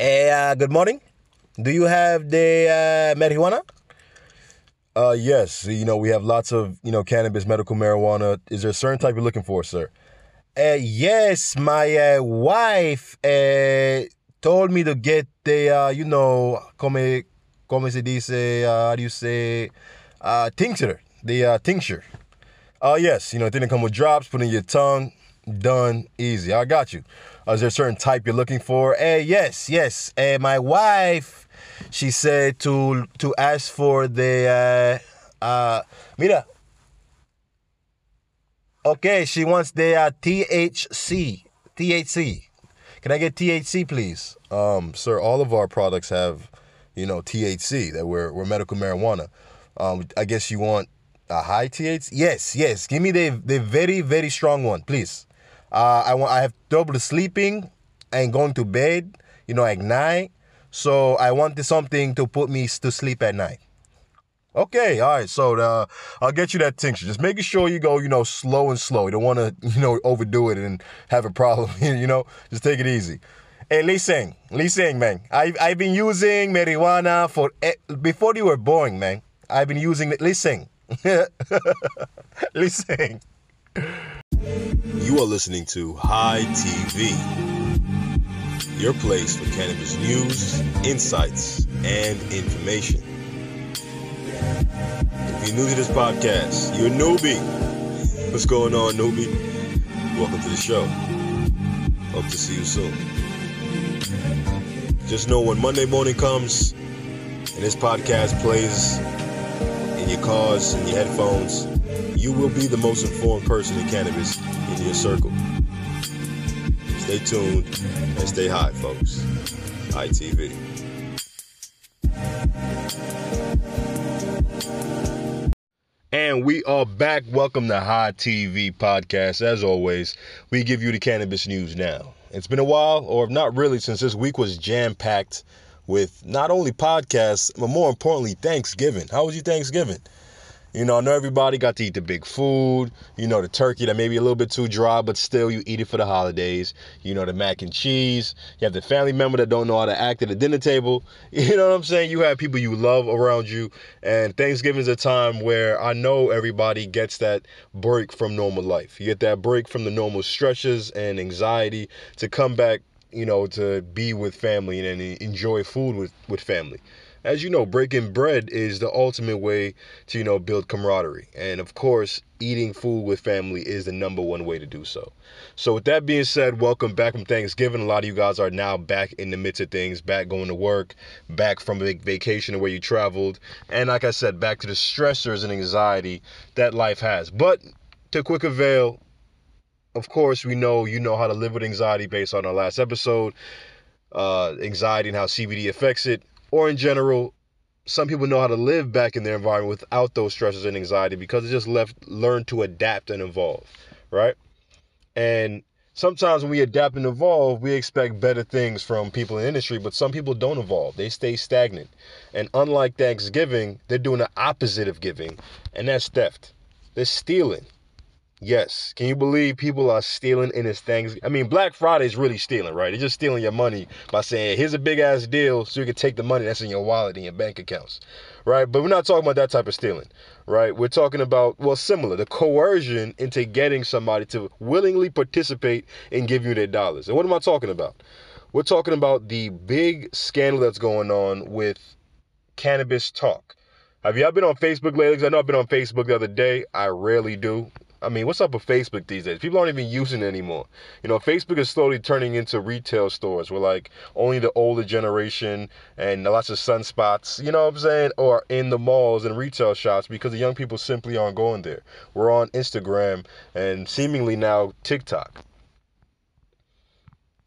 Hey, uh, good morning. Do you have the uh, marijuana? Uh, yes. You know, we have lots of, you know, cannabis, medical marijuana. Is there a certain type you're looking for, sir? Uh, yes, my uh, wife uh, told me to get the, uh, you know, come, como se dice, uh, how do you say, uh, tincture, the uh, tincture. Uh, yes. You know, it didn't come with drops, put in your tongue, done, easy. I got you. Is there a certain type you're looking for? Uh, yes, yes. Uh, my wife, she said to to ask for the, uh, uh, mira, Okay, she wants the uh, THC. THC. Can I get THC, please? Um, sir, all of our products have, you know, THC. That we're we're medical marijuana. Um, I guess you want a high THC. Yes, yes. Give me the the very very strong one, please. Uh, I want. I have trouble sleeping and going to bed. You know, at night. So I wanted something to put me to sleep at night. Okay, all right. So uh, I'll get you that tincture. Just making sure you go, you know, slow and slow. You don't want to, you know, overdo it and have a problem. you know, just take it easy. Hey, listen, listen, man. I've I've been using marijuana for before you were born, man. I've been using it. Listen, listen. You are listening to High TV, your place for cannabis news, insights, and information. If you're new to this podcast, you're a newbie. What's going on, newbie? Welcome to the show. Hope to see you soon. Just know when Monday morning comes and this podcast plays in your cars and your headphones, you will be the most informed person in cannabis in your circle. Stay tuned and stay high, folks. ITV. And we are back. Welcome to High TV Podcast. As always, we give you the cannabis news now. It's been a while, or not really, since this week was jam packed with not only podcasts, but more importantly, Thanksgiving. How was your Thanksgiving? You know, I know everybody got to eat the big food. You know, the turkey that may be a little bit too dry, but still you eat it for the holidays. You know, the mac and cheese. You have the family member that don't know how to act at the dinner table. You know what I'm saying? You have people you love around you. And Thanksgiving is a time where I know everybody gets that break from normal life. You get that break from the normal stresses and anxiety to come back, you know, to be with family and enjoy food with, with family as you know, breaking bread is the ultimate way to, you know, build camaraderie. And of course, eating food with family is the number one way to do so. So, with that being said, welcome back from Thanksgiving. A lot of you guys are now back in the midst of things, back going to work, back from a vacation where you traveled. And like I said, back to the stressors and anxiety that life has. But to quick avail, of course, we know you know how to live with anxiety based on our last episode. Uh, anxiety and how CBD affects it or in general, some people know how to live back in their environment without those stresses and anxiety because they just left learn to adapt and evolve, right? And sometimes when we adapt and evolve, we expect better things from people in industry, but some people don't evolve. They stay stagnant. And unlike Thanksgiving, they're doing the opposite of giving, and that's theft. They're stealing. Yes. Can you believe people are stealing in this things? I mean, Black Friday is really stealing, right? They're just stealing your money by saying, here's a big ass deal so you can take the money that's in your wallet and your bank accounts, right? But we're not talking about that type of stealing, right? We're talking about, well, similar, the coercion into getting somebody to willingly participate and give you their dollars. And what am I talking about? We're talking about the big scandal that's going on with cannabis talk. Have y'all been on Facebook lately? I know I've been on Facebook the other day. I rarely do. I mean, what's up with Facebook these days? People aren't even using it anymore. You know, Facebook is slowly turning into retail stores where like only the older generation and lots of sunspots, you know what I'm saying, or in the malls and retail shops because the young people simply aren't going there. We're on Instagram and seemingly now TikTok.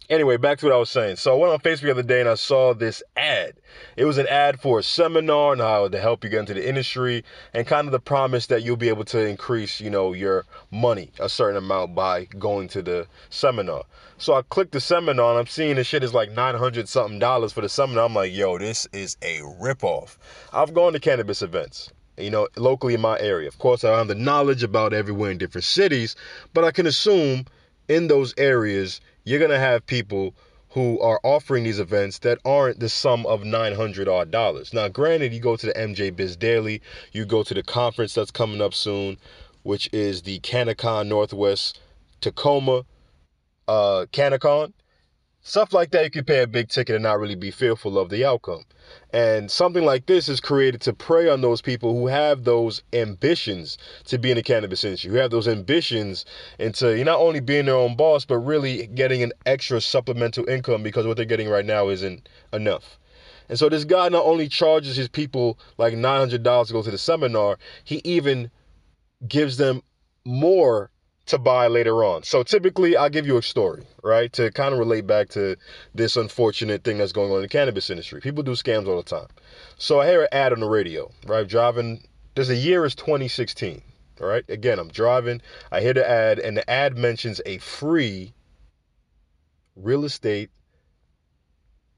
Anyway, back to what I was saying. So I went on Facebook the other day and I saw this ad. It was an ad for a seminar on how to help you get into the industry and kind of the promise that you'll be able to increase, you know, your money a certain amount by going to the seminar. So I clicked the seminar and I'm seeing this shit is like 900 something dollars for the seminar. I'm like, yo, this is a ripoff. I've gone to cannabis events you know, locally in my area. Of course, I have the knowledge about everywhere in different cities, but I can assume in those areas you're going to have people who are offering these events that aren't the sum of 900 odd dollars. Now, granted, you go to the MJ Biz Daily, you go to the conference that's coming up soon, which is the CannaCon Northwest Tacoma uh, CannaCon. Stuff like that, you can pay a big ticket and not really be fearful of the outcome. And something like this is created to prey on those people who have those ambitions to be in the cannabis industry, who have those ambitions into you not only being their own boss, but really getting an extra supplemental income because what they're getting right now isn't enough. And so this guy not only charges his people like $900 to go to the seminar, he even gives them more to buy later on. So typically, I'll give you a story, right, to kind of relate back to this unfortunate thing that's going on in the cannabis industry. People do scams all the time. So I hear an ad on the radio, right, driving. There's a year is 2016, all right. Again, I'm driving. I hear the ad, and the ad mentions a free real estate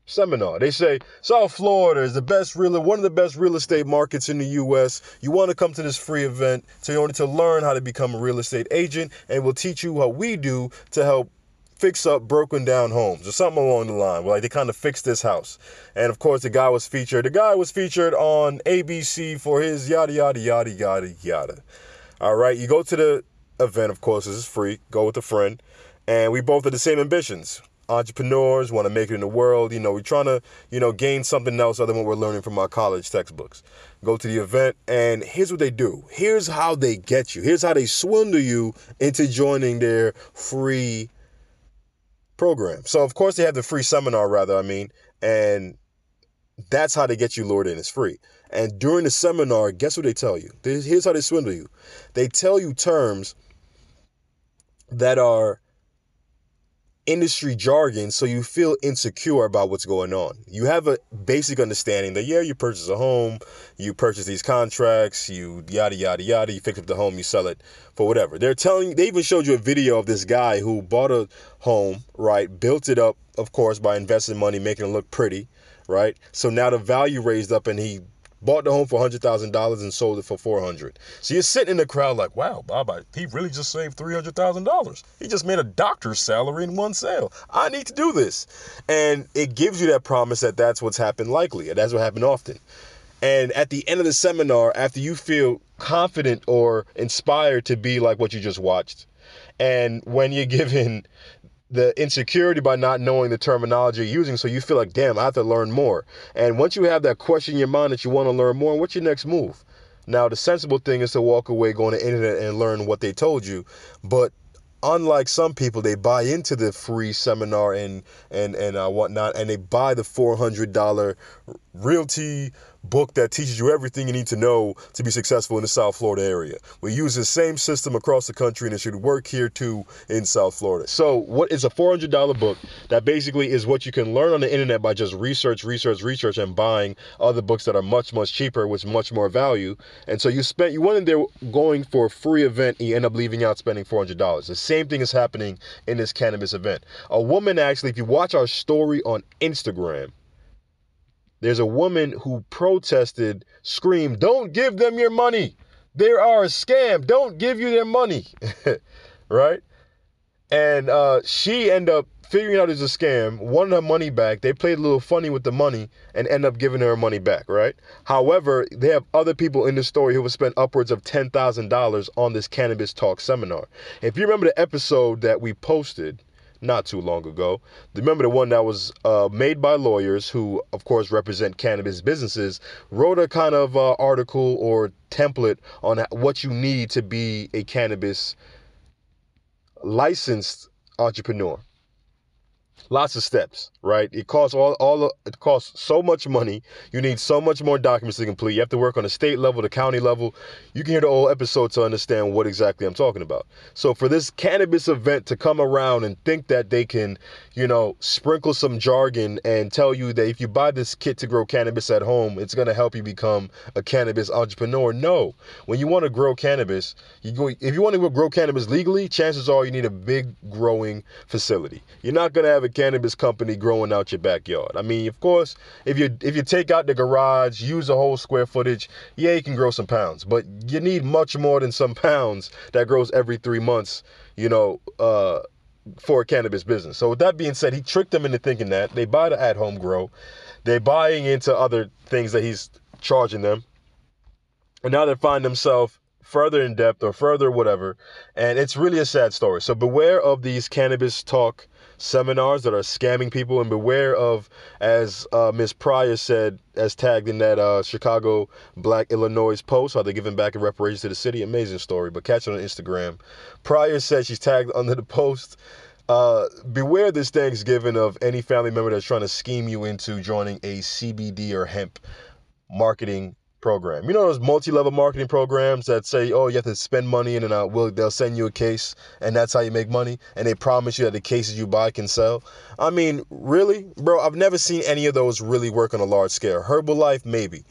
seminar. They say South Florida is the best real one of the best real estate markets in the US. You want to come to this free event to order to learn how to become a real estate agent and we'll teach you what we do to help fix up broken down homes or something along the line. Like they kind of fixed this house. And of course the guy was featured. The guy was featured on ABC for his yada yada yada yada yada. All right, you go to the event, of course, this is free. Go with a friend. And we both have the same ambitions entrepreneurs, want to make it in the world. You know, we're trying to, you know, gain something else other than what we're learning from our college textbooks. Go to the event, and here's what they do. Here's how they get you. Here's how they swindle you into joining their free program. So, of course, they have the free seminar, rather, I mean, and that's how they get you lured in. It's free. And during the seminar, guess what they tell you? Here's how they swindle you. They tell you terms that are industry jargon so you feel insecure about what's going on. You have a basic understanding that yeah, you purchase a home, you purchase these contracts, you yada yada yada, you fix up the home, you sell it for whatever. They're telling you they even showed you a video of this guy who bought a home, right? Built it up, of course, by investing money, making it look pretty, right? So now the value raised up and he bought the home for hundred thousand dollars and sold it for four hundred. So you're sitting in the crowd like, wow, Bob, he really just saved three hundred thousand dollars. He just made a doctor's salary in one sale. I need to do this, and it gives you that promise that that's what's happened likely, and that's what happened often. And at the end of the seminar, after you feel confident or inspired to be like what you just watched, and when you're given the insecurity by not knowing the terminology you're using. So you feel like, damn, I have to learn more. And once you have that question in your mind that you want to learn more, what's your next move? Now, the sensible thing is to walk away, go on the internet, and learn what they told you. But unlike some people, they buy into the free seminar and and and uh, whatnot, and they buy the four hundred dollar realty book that teaches you everything you need to know to be successful in the South Florida area. We use the same system across the country and it should work here too in South Florida. So, what is a $400 book that basically is what you can learn on the internet by just research, research, research, and buying other books that are much, much cheaper with much more value. And so you spent, you went in there going for a free event and you end up leaving out spending $400. The same thing is happening in this cannabis event. A woman actually, if you watch our story on Instagram, there's a woman who protested, screamed, Don't give them your money. They are a scam. Don't give you their money. right? And uh, she ended up figuring out it's a scam, wanted her money back. They played a little funny with the money and end up giving her money back, right? However, they have other people in the story who have spent upwards of $10,000 on this cannabis talk seminar. If you remember the episode that we posted, not too long ago. Remember the one that was uh, made by lawyers who, of course, represent cannabis businesses, wrote a kind of uh, article or template on what you need to be a cannabis licensed entrepreneur lots of steps, right? It costs all all it costs so much money. You need so much more documents to complete. You have to work on the state level, the county level. You can hear the whole episode to understand what exactly I'm talking about. So for this cannabis event to come around and think that they can, you know, sprinkle some jargon and tell you that if you buy this kit to grow cannabis at home, it's going to help you become a cannabis entrepreneur. No. When you want to grow cannabis, you go if you want to grow cannabis legally, chances are you need a big growing facility. You're not going to have a cannabis company growing out your backyard. I mean, of course, if you if you take out the garage, use the whole square footage, yeah, you can grow some pounds, but you need much more than some pounds that grows every three months. You know, uh, for a cannabis business. So with that being said, he tricked them into thinking that they buy the at home grow, they're buying into other things that he's charging them, and now they find themselves further in depth or further whatever, and it's really a sad story. So beware of these cannabis talk seminars that are scamming people, and beware of, as uh, Ms. Pryor said, as tagged in that uh, Chicago Black Illinois post, how they're giving back in reparations to the city. Amazing story, but catch it on Instagram. Pryor said she's tagged under the post. Uh, beware this Thanksgiving of any family member that's trying to scheme you into joining a CBD or hemp marketing program. You know those multi-level marketing programs that say, "Oh, you have to spend money and then uh, will they'll send you a case and that's how you make money and they promise you that the cases you buy can sell." I mean, really, bro, I've never seen any of those really work on a large scale. Herbalife maybe.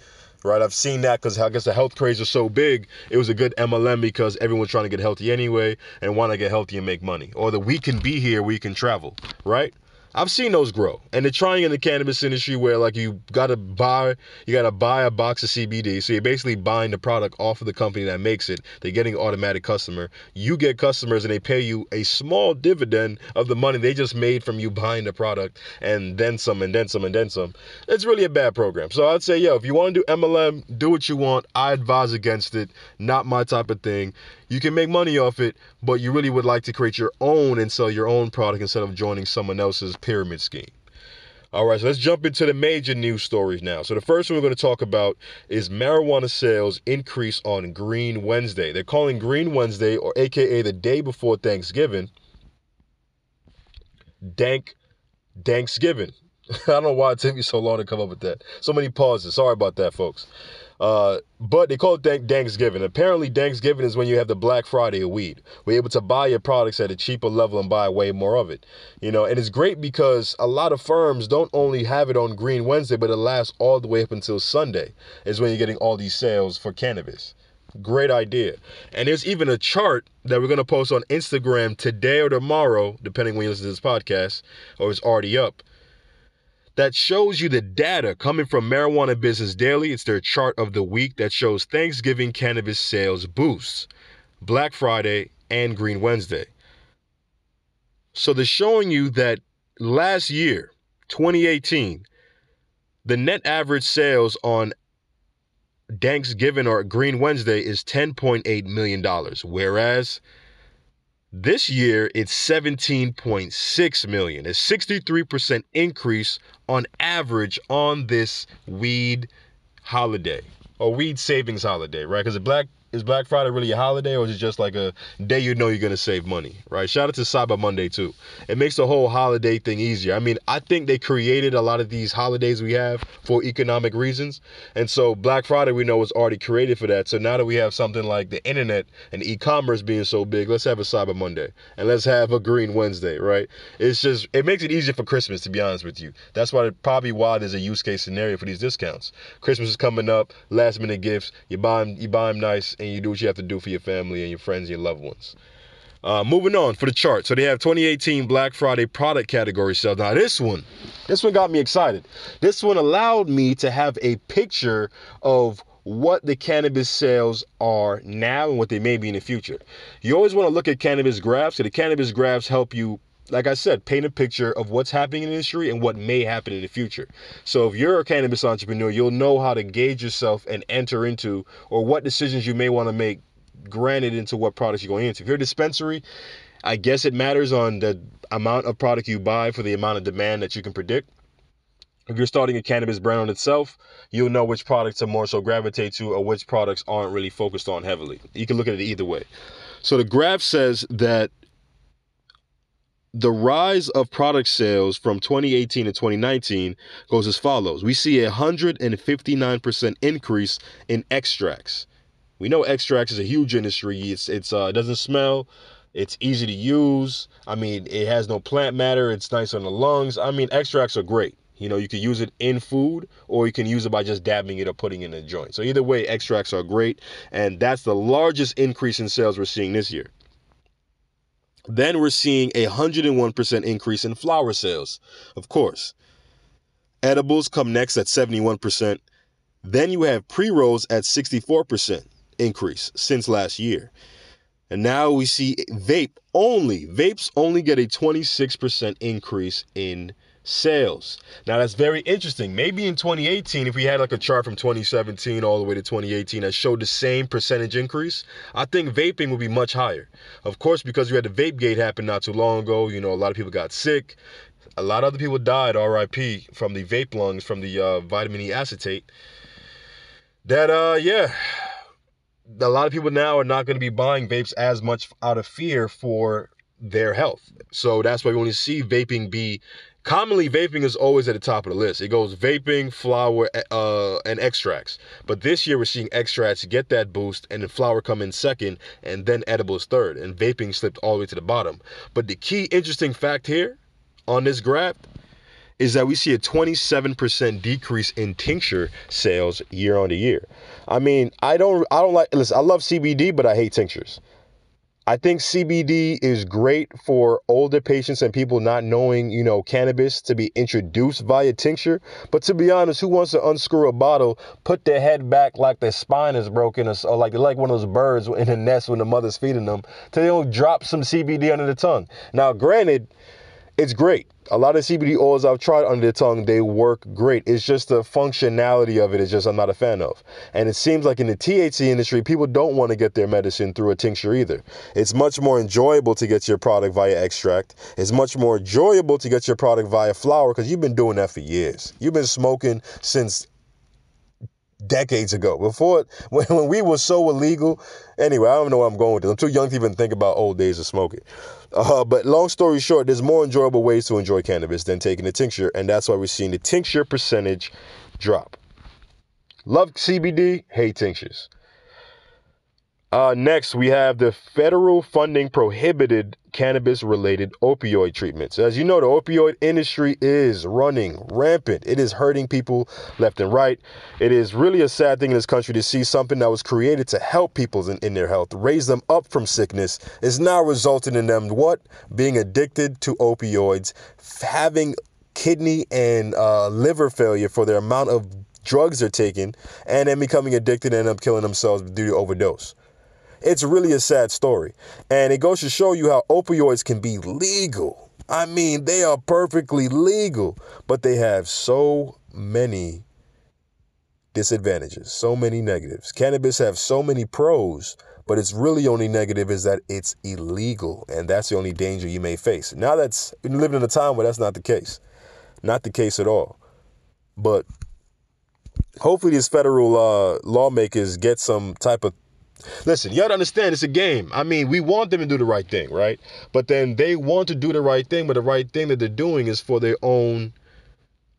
Right, I've seen that because I guess the health craze is so big. It was a good MLM because everyone's trying to get healthy anyway and want to get healthy and make money. Or the we can be here, we can travel. Right, I've seen those grow, and they're trying in the cannabis industry where like you gotta buy, you gotta buy a box of CBD. So you're basically buying the product off of the company that makes it. They're getting automatic customer. You get customers, and they pay you a small dividend of the money they just made from you buying the product, and then some, and then some, and then some. It's really a bad program. So I'd say, yo, if you want to do MLM, do what you want. I advise against it. Not my type of thing. You can make money off it, but you really would like to create your own and sell your own product instead of joining someone else's pyramid scheme. All right, so let's jump into the major news stories now. So the first one we're going to talk about is marijuana sales increase on Green Wednesday. They're calling Green Wednesday, or AKA the day before Thanksgiving, Dank Thanksgiving. I don't know why it took me so long to come up with that. So many pauses. Sorry about that, folks. Uh, but they call it Thanksgiving. Apparently, Thanksgiving is when you have the Black Friday of weed. We're able to buy your products at a cheaper level and buy way more of it. You know, and it's great because a lot of firms don't only have it on Green Wednesday, but it lasts all the way up until Sunday, is when you're getting all these sales for cannabis. Great idea. And there's even a chart that we're going to post on Instagram today or tomorrow, depending when you listen to this podcast, or it's already up that shows you the data coming from Marijuana Business Daily. It's their chart of the week that shows Thanksgiving cannabis sales boosts, Black Friday, and Green Wednesday. So they're showing you that last year, 2018, the net average sales on Thanksgiving or Green Wednesday is $10.8 million, whereas this year, it's 17.6 million, a 63% increase on average on this weed holiday or weed savings holiday, right? Because the black is Black Friday really a holiday or is it just like a day you know you're gonna save money, right? Shout out to Cyber Monday too. It makes the whole holiday thing easier. I mean, I think they created a lot of these holidays we have for economic reasons. And so Black Friday we know was already created for that. So now that we have something like the internet and e-commerce being so big, let's have a Cyber Monday and let's have a Green Wednesday, right? It's just it makes it easier for Christmas to be honest with you. That's why probably why there's a use case scenario for these discounts. Christmas is coming up, last minute gifts, you buy them, you buy them nice and you do what you have to do for your family and your friends and your loved ones. Uh, moving on for the chart. So they have 2018 Black Friday product category sales. Now this one, this one got me excited. This one allowed me to have a picture of what the cannabis sales are now and what they may be in the future. You always want to look at cannabis graphs. So the cannabis graphs help you like I said, paint a picture of what's happening in the industry and what may happen in the future. So if you're a cannabis entrepreneur, you'll know how to gauge yourself and enter into or what decisions you may want to make granted into what products you're going into. If you're a dispensary, I guess it matters on the amount of product you buy for the amount of demand that you can predict. If you're starting a cannabis brand on itself, you'll know which products to more so gravitate to or which products aren't really focused on heavily. You can look at it either way. So the graph says that the rise of product sales from 2018 to 2019 goes as follows. We see a 159% increase in extracts. We know extracts is a huge industry. It's it's uh, it doesn't smell. It's easy to use. I mean, it has no plant matter. It's nice on the lungs. I mean, extracts are great. You know, you can use it in food or you can use it by just dabbing it or putting it in a joint. So either way, extracts are great, and that's the largest increase in sales we're seeing this year. Then we're seeing a 101% increase in flower sales, of course. Edibles come next at 71%. Then you have pre rolls at 64% increase since last year. And now we see vape only, vapes only get a 26% increase in sales. Now that's very interesting. Maybe in 2018, if we had like a chart from 2017 all the way to 2018 that showed the same percentage increase, I think vaping would be much higher. Of course, because we had the vape gate happen not too long ago, you know, a lot of people got sick. A lot of other people died, RIP, from the vape lungs, from the uh, vitamin E acetate. That, uh, yeah, a lot of people now are not going to be buying vapes as much out of fear for their health. So that's why we only see vaping be commonly vaping is always at the top of the list. It goes vaping, flower, uh, and extracts. But this year we're seeing extracts get that boost, and then flower come in second, and then edibles third, and vaping slipped all the way to the bottom. But the key interesting fact here on this graph is that we see a 27% decrease in tincture sales year on year. I mean, I don't I don't like listen, I love CBD, but I hate tinctures. I think CBD is great for older patients and people not knowing, you know, cannabis to be introduced via tincture. But to be honest, who wants to unscrew a bottle, put their head back like their spine is broken, or, or like like one of those birds in a nest when the mother's feeding them, till they don't drop some CBD under the tongue? Now, granted, it's great. A lot of CBD oils I've tried under the tongue, they work great. It's just the functionality of it is just I'm not a fan of. And it seems like in the THC industry, people don't want to get their medicine through a tincture either. It's much more enjoyable to get your product via extract. It's much more enjoyable to get your product via flower because you've been doing that for years. You've been smoking since decades ago. Before when, when we were so illegal. Anyway, I don't know where I'm going with this. I'm too young to even think about old days of smoking. Uh, but long story short, there's more enjoyable ways to enjoy cannabis than taking a tincture, and that's why we're seeing the tincture percentage drop. Love CBD, hate tinctures. Uh, next, we have the federal funding prohibited cannabis related opioid treatments. As you know, the opioid industry is running rampant. It is hurting people left and right. It is really a sad thing in this country to see something that was created to help people in, in their health, raise them up from sickness, is now resulting in them what? Being addicted to opioids, having kidney and uh, liver failure for their amount of drugs they're taking, and then becoming addicted and end up killing themselves due to overdose. It's really a sad story. And it goes to show you how opioids can be legal. I mean, they are perfectly legal, but they have so many disadvantages, so many negatives. Cannabis have so many pros, but its really only negative is that it's illegal, and that's the only danger you may face. Now that's living in a time where that's not the case. Not the case at all. But hopefully these federal uh, lawmakers get some type of Listen, you gotta understand it's a game. I mean, we want them to do the right thing, right? But then they want to do the right thing, but the right thing that they're doing is for their own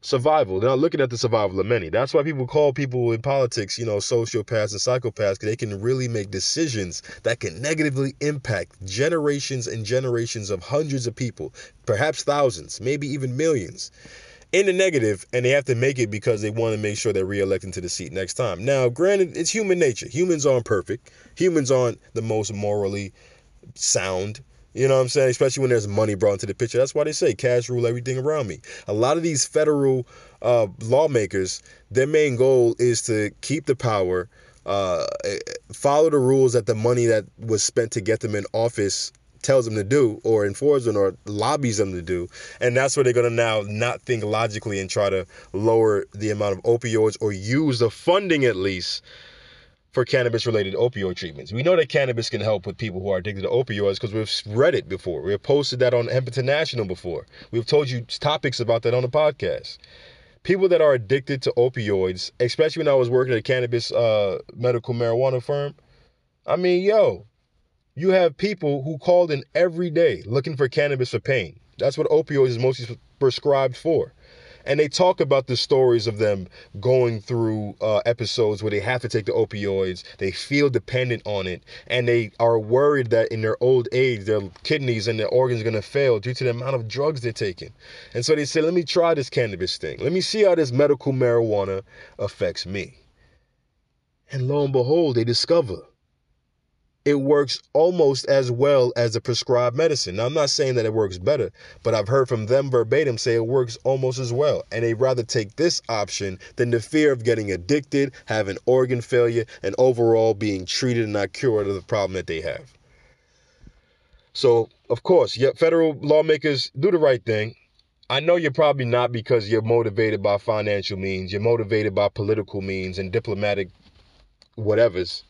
survival. They're not looking at the survival of many. That's why people call people in politics, you know, sociopaths and psychopaths, because they can really make decisions that can negatively impact generations and generations of hundreds of people, perhaps thousands, maybe even millions in the negative, and they have to make it because they want to make sure they're reelected to the seat next time. Now, granted, it's human nature. Humans aren't perfect. Humans aren't the most morally sound. You know what I'm saying? Especially when there's money brought into the picture. That's why they say cash rule everything around me. A lot of these federal uh, lawmakers, their main goal is to keep the power, uh, follow the rules that the money that was spent to get them in office tells them to do or enforces them or lobbies them to do. And that's where they're going to now not think logically and try to lower the amount of opioids or use the funding at least for cannabis related opioid treatments. We know that cannabis can help with people who are addicted to opioids because we've read it before. We've posted that on Hemp International before. We've told you topics about that on the podcast. People that are addicted to opioids, especially when I was working at a cannabis uh, medical marijuana firm, I mean, yo, you have people who called in every day looking for cannabis for pain. That's what opioids is mostly prescribed for. And they talk about the stories of them going through uh, episodes where they have to take the opioids, they feel dependent on it, and they are worried that in their old age, their kidneys and their organs are going to fail due to the amount of drugs they're taking. And so they say, let me try this cannabis thing. Let me see how this medical marijuana affects me. And lo and behold, they discover it works almost as well as the prescribed medicine. Now, I'm not saying that it works better, but I've heard from them verbatim say it works almost as well. And they rather take this option than the fear of getting addicted, having organ failure, and overall being treated and not cured of the problem that they have. So, of course, yeah, federal lawmakers do the right thing. I know you're probably not because you're motivated by financial means, you're motivated by political means and diplomatic whatevers.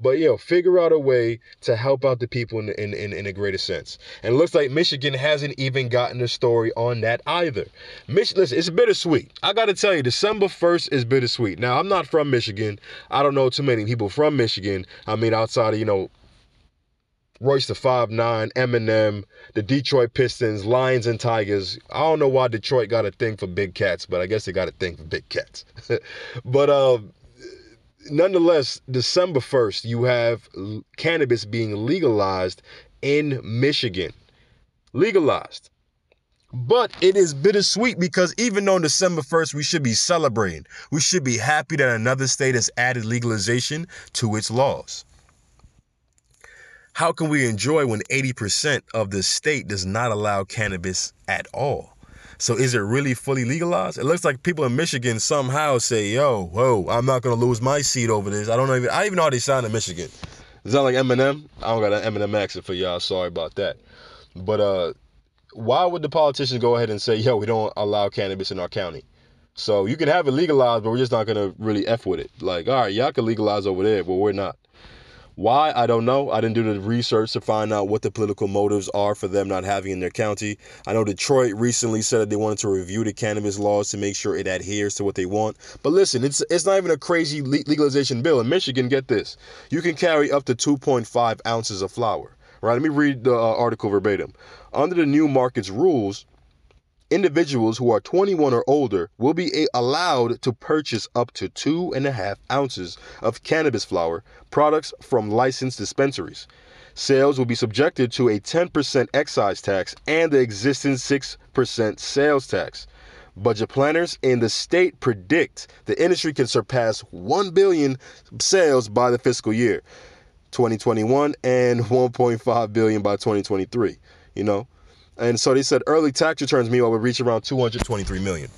But you know, figure out a way to help out the people in, in, in, in, a greater sense. And it looks like Michigan hasn't even gotten a story on that either. Mich- listen, it's bittersweet. I got to tell you, December 1st is bittersweet. Now, I'm not from Michigan. I don't know too many people from Michigan. I mean, outside of, you know, Royce the Five Nine, Eminem, the Detroit Pistons, Lions and Tigers. I don't know why Detroit got a thing for big cats, but I guess they got a thing for big cats. but uh, nonetheless, December 1st, you have cannabis being legalized in Michigan. Legalized. But it is bittersweet because even on December 1st, we should be celebrating. We should be happy that another state has added legalization to its laws. How can we enjoy when 80% of the state does not allow cannabis at all? So is it really fully legalized? It looks like people in Michigan somehow say, "Yo, whoa, I'm not gonna lose my seat over this." I don't even. I even know how they sound in Michigan. Is that like Eminem? I don't got an Eminem accent for y'all. Sorry about that. But uh, why would the politicians go ahead and say, "Yo, we don't allow cannabis in our county"? So you can have it legalized, but we're just not gonna really f with it. Like, all right, y'all can legalize over there, but we're not. Why? I don't know. I didn't do the research to find out what the political motives are for them not having in their county. I know Detroit recently said that they wanted to review the cannabis laws to make sure it adheres to what they want. But listen, it's it's not even a crazy legalization bill. In Michigan, get this. You can carry up to 2.5 ounces of flower. Right? Let me read the uh, article verbatim. Under the new market's rules, individuals who are 21 or older will be allowed to purchase up to two and a half ounces of cannabis flower products from licensed dispensaries. Sales will be subjected to a 10% excise tax and the existing 6% sales tax. Budget planners in the state predict the industry can surpass 1 billion sales by the fiscal year 2021 and 1.5 billion by 2023. You know, and so they said early tax returns, meanwhile, would reach around 223 million.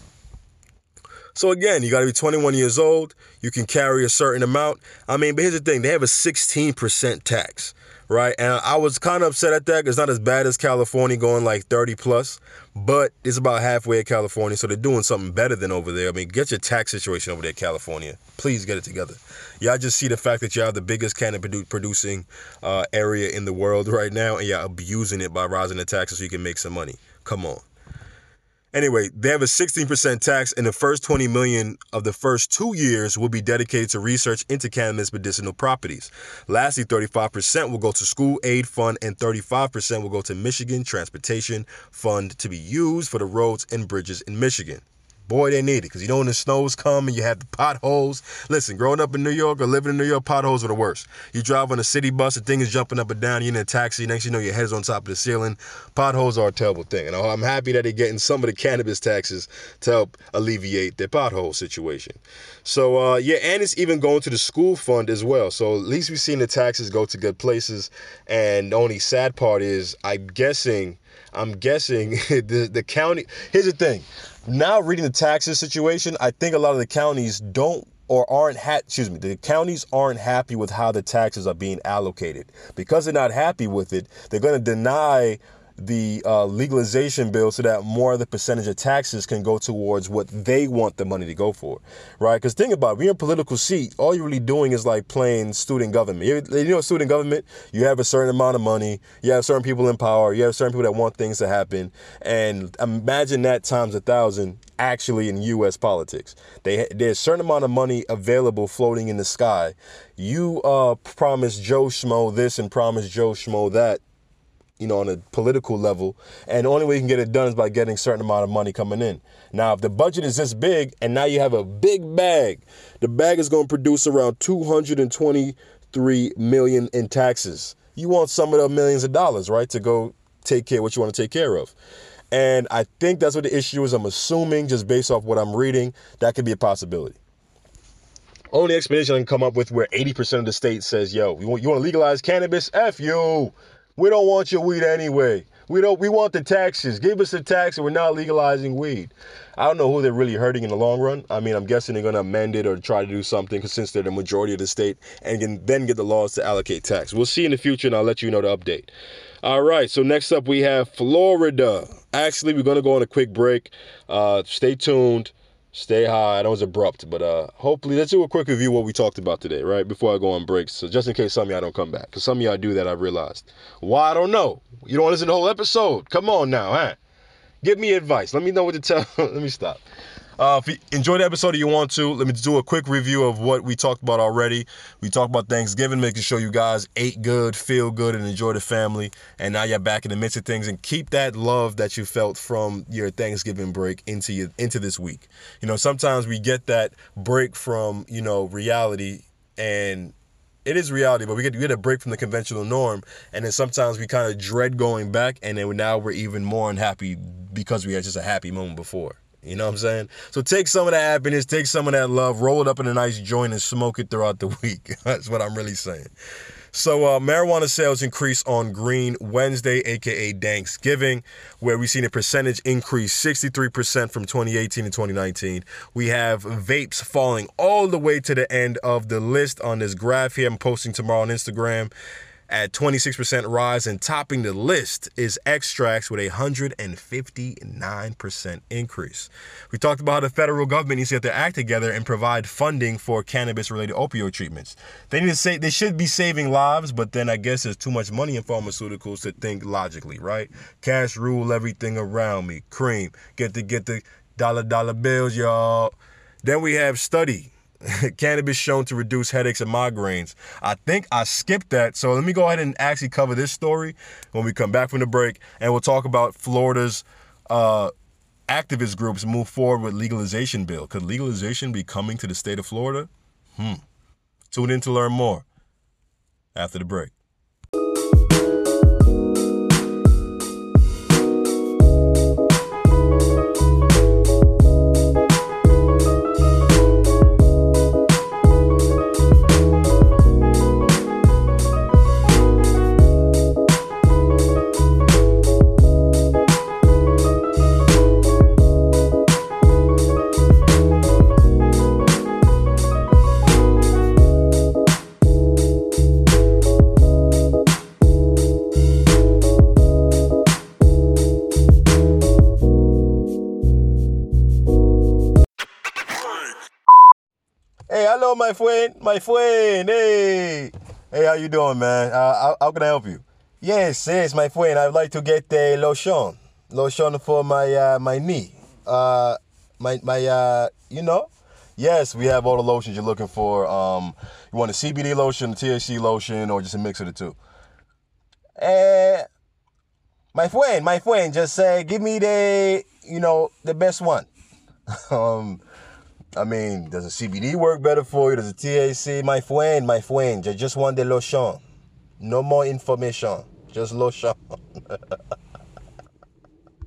So again, you got to be 21 years old. You can carry a certain amount. I mean, but here's the thing: they have a 16% tax right? And I was kind of upset at that. It's not as bad as California going like 30 plus, but it's about halfway at California, so they're doing something better than over there. I mean, get your tax situation over there, California. Please get it together. Y'all just see the fact that y'all the biggest cannabis producing uh, area in the world right now, and y'all abusing it by rising the taxes so you can make some money. Come on. Anyway, they have a 16% tax, and the first 20 million of the first two years will be dedicated to research into cannabis medicinal properties. Lastly, 35% will go to school aid fund, and 35% will go to Michigan Transportation Fund to be used for the roads and bridges in Michigan. Boy, they need it because you know when the snows come and you have the potholes. Listen, growing up in New York or living in New York, potholes are the worst. You drive on a city bus, the thing is jumping up and down. You're in a taxi, next you know your head's on top of the ceiling. Potholes are a terrible thing, and I'm happy that they're getting some of the cannabis taxes to help alleviate their pothole situation. So uh, yeah, and it's even going to the school fund as well. So at least we've seen the taxes go to good places. And the only sad part is, I'm guessing, I'm guessing the the county. Here's the thing now reading the taxes situation, I think a lot of the counties don't or aren't ha- excuse me the counties aren't happy with how the taxes are being allocated because they're not happy with it they're going to deny the uh, legalization bill so that more of the percentage of taxes can go towards what they want the money to go for, right? Because think about it, when you're in political seat, all you're really doing is like playing student government. You, you know, student government, you have a certain amount of money, you have certain people in power, you have certain people that want things to happen, and imagine that times a thousand actually in U.S. politics. They, there's a certain amount of money available floating in the sky. You uh, promise Joe Schmo this and promise Joe Schmo that you know, on a political level. And the only way you can get it done is by getting a certain amount of money coming in. Now, if the budget is this big and now you have a big bag, the bag is going to produce around 223 million in taxes. You want some of the millions of dollars, right, to go take care what you want to take care of. And I think that's what the issue is. I'm assuming, just based off what I'm reading, that could be a possibility. Only explanation I can come up with where 80% of the state says, yo, you want, you want to legalize cannabis? F you. We don't want your weed anyway. We don't. We want the taxes. Give us the tax, and we're not legalizing weed. I don't know who they're really hurting in the long run. I mean, I'm guessing they're going to amend it or try to do something since they're the majority of the state, and can then get the laws to allocate tax. We'll see in the future, and I'll let you know the update. All right. So next up, we have Florida. Actually, we're going to go on a quick break. Uh, stay tuned. Stay high. I know it's abrupt, but uh, hopefully let's do a quick review what we talked about today, right? Before I go on breaks. So just in case some of y'all don't come back. Because some of y'all do that, I realized. Why I don't know. You don't want to listen to the whole episode. Come on now, huh? Give me advice. Let me know what to tell. Let me stop. Uh, if you enjoyed the episode or you want to, let me do a quick review of what we talked about already. We talked about Thanksgiving, making sure you guys ate good, feel good, and enjoy the family. And now you're back in the midst of things, and keep that love that you felt from your Thanksgiving break into your into this week. You know, sometimes we get that break from you know reality, and it is reality, but we get, we get a break from the conventional norm, and then sometimes we kind of dread going back, and then now we're even more unhappy because we had just a happy moment before. You know what I'm saying? So take some of that happiness, take some of that love, roll it up in a nice joint, and smoke it throughout the week. That's what I'm really saying. So uh, marijuana sales increase on Green Wednesday, aka Thanksgiving, where we've seen a percentage increase 63% from 2018 to 2019. We have vapes falling all the way to the end of the list on this graph here. I'm posting tomorrow on Instagram at 26% rise and topping the list is extracts with a 159% increase. We talked about how the federal government needs to get their act together and provide funding for cannabis related opioid treatments. They need to say they should be saving lives, but then I guess there's too much money in pharmaceuticals to think logically, right? Cash rule everything around me. Cream. Get the get the dollar dollar bills, y'all. Then we have study cannabis shown to reduce headaches and migraines. I think I skipped that. So let me go ahead and actually cover this story when we come back from the break. And we'll talk about Florida's uh, activist groups move forward with legalization bill. Could legalization be coming to the state of Florida? Hmm. Tune in to learn more after the break. My friend, my friend. Hey, hey, how you doing, man? Uh, how, how can I help you? Yes, yes, my friend. I'd like to get a lotion, lotion for my uh, my knee. Uh, my my uh, you know. Yes, we have all the lotions you're looking for. Um, you want a CBD lotion, a THC lotion, or just a mix of the two? Uh, my friend, my friend, just say, give me the, you know, the best one. um, I mean, does a CBD work better for you? Does a THC? My friend, my friend, just want the lotion. No more information. Just lotion.